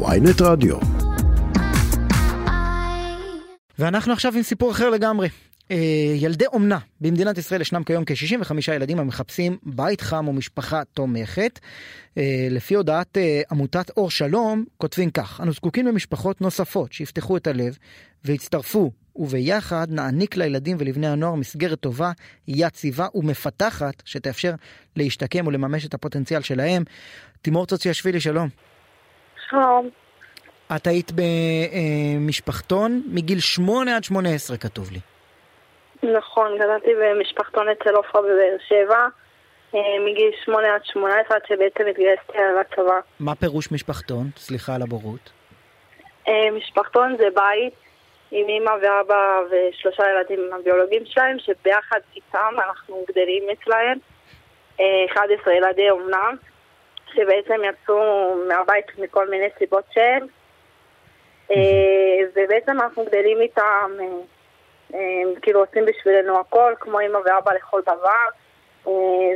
ויינט רדיו. ואנחנו עכשיו עם סיפור אחר לגמרי. אה, ילדי אומנה, במדינת ישראל ישנם כיום כ-65 ילדים המחפשים בית חם ומשפחה תומכת. אה, לפי הודעת אה, עמותת אור שלום, כותבים כך: אנו זקוקים למשפחות נוספות שיפתחו את הלב ויצטרפו, וביחד נעניק לילדים ולבני הנוער מסגרת טובה, יציבה ומפתחת, שתאפשר להשתקם ולממש את הפוטנציאל שלהם. תימור צוציאשווילי, שלום. שלום. את היית במשפחתון מגיל 8 עד 18 כתוב לי. נכון, גדלתי במשפחתון אצל עופרה בבאר שבע, אה, מגיל 8 עד 18 עד שבעצם התגייסתי לצבא. מה פירוש משפחתון? סליחה על הבורות. אה, משפחתון זה בית עם אמא ואבא ושלושה ילדים הביולוגיים שלהם, שביחד איתם אנחנו גדלים אצלהם. 11 אה, ילדי אומנה, שבעצם יצאו מהבית מכל מיני סיבות שהם. ובעצם אנחנו גדלים איתם הם כאילו עושים בשבילנו הכל, כמו אמא ואבא לכל דבר.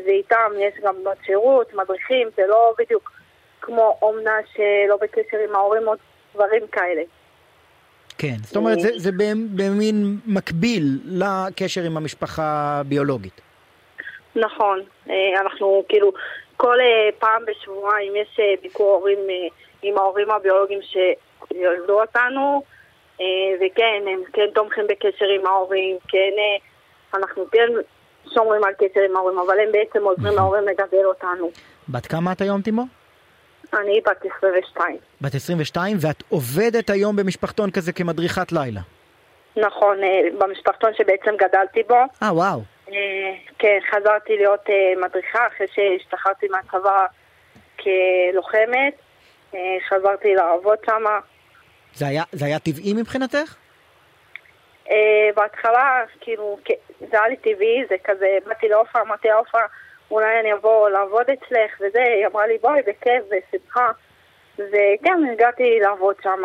ואיתם יש גם בנות שירות, מדריכים, זה לא בדיוק כמו אומנה שלא בקשר עם ההורים או דברים כאלה. כן, זאת אומרת, זה, זה במין מקביל לקשר עם המשפחה הביולוגית. נכון, אנחנו כאילו, כל פעם בשבועיים יש ביקור הורים עם ההורים הביולוגיים שילדו אותנו, אה, וכן, הם כן תומכים בקשר עם ההורים, כן, אה, אנחנו כן שומרים על קשר עם ההורים, אבל הם בעצם עוזרים להורים לגדל אותנו. בת כמה את היום, תימו? אני בת 22. בת 22, ואת עובדת היום במשפחתון כזה כמדריכת לילה. נכון, אה, במשפחתון שבעצם גדלתי בו. אה, וואו. כן, חזרתי להיות מדריכה אחרי שהשתחררתי מהצבא כלוחמת. חזרתי לעבוד שמה. זה היה, זה היה טבעי מבחינתך? Uh, בהתחלה, כאילו, זה היה לי טבעי, זה כזה, באתי לעופרה, אמרתי לעופרה, אולי אני אבוא לעבוד אצלך וזה, היא אמרה לי בואי, בכיף, בשמחה. וכן, הגעתי לעבוד שם.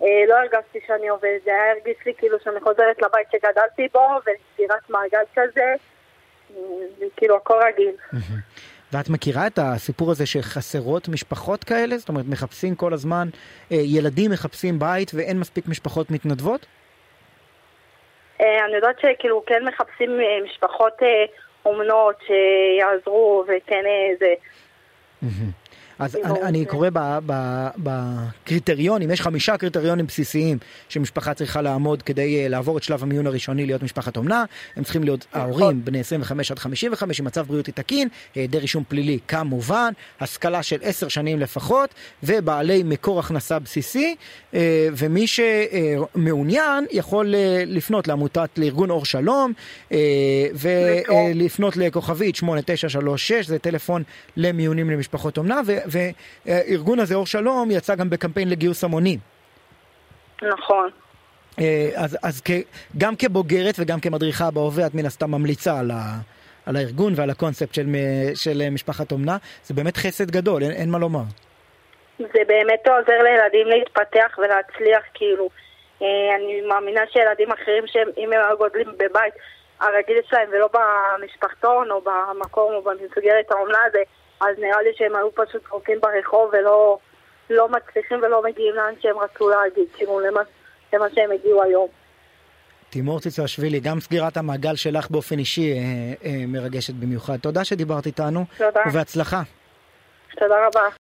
Uh, לא הרגשתי שאני עובדת, זה היה הרגיש לי כאילו שאני חוזרת לבית שגדלתי בו, ולסגירת מעגל כזה, כאילו הכל רגיל. ואת מכירה את הסיפור הזה שחסרות משפחות כאלה? זאת אומרת, מחפשים כל הזמן, אה, ילדים מחפשים בית ואין מספיק משפחות מתנדבות? אה, אני יודעת שכאילו כן מחפשים אה, משפחות אומנות שיעזרו וכן זה. אז אני, אני קורא בקריטריונים, יש חמישה קריטריונים בסיסיים שמשפחה צריכה לעמוד כדי אה, לעבור את שלב המיון הראשוני להיות משפחת אומנה. הם צריכים להיות נכון. ההורים בני 25 עד 55 עם מצב בריאותי תקין, היעדר רישום פלילי כמובן, השכלה של 10 שנים לפחות, ובעלי מקור הכנסה בסיסי, אה, ומי שמעוניין יכול אה, לפנות לעמותת, לארגון אור שלום, ולפנות לכוכבית 8936, זה טלפון למיונים למשפחות אומנה. והארגון הזה, אור שלום, יצא גם בקמפיין לגיוס המונים. נכון. אה, אז, אז כ, גם כבוגרת וגם כמדריכה בהווה, את מן הסתם ממליצה על, ה, על הארגון ועל הקונספט של, של משפחת אומנה. זה באמת חסד גדול, אין, אין מה לומר. זה באמת עוזר לילדים להתפתח ולהצליח, כאילו. אה, אני מאמינה שילדים אחרים שהם, אם הם גודלים בבית הרגיל שלהם ולא במשפחתון או במקום או במסגרת האומנה, זה אז נראה לי שהם היו פשוט זרוקים ברחוב ולא לא מצליחים ולא מגיעים לאן שהם רצו להגיד, כאילו למה, למה שהם הגיעו היום. תימור ציצואשווילי, גם סגירת המעגל שלך באופן אישי אה, אה, מרגשת במיוחד. תודה שדיברת איתנו. תודה. ובהצלחה. תודה רבה.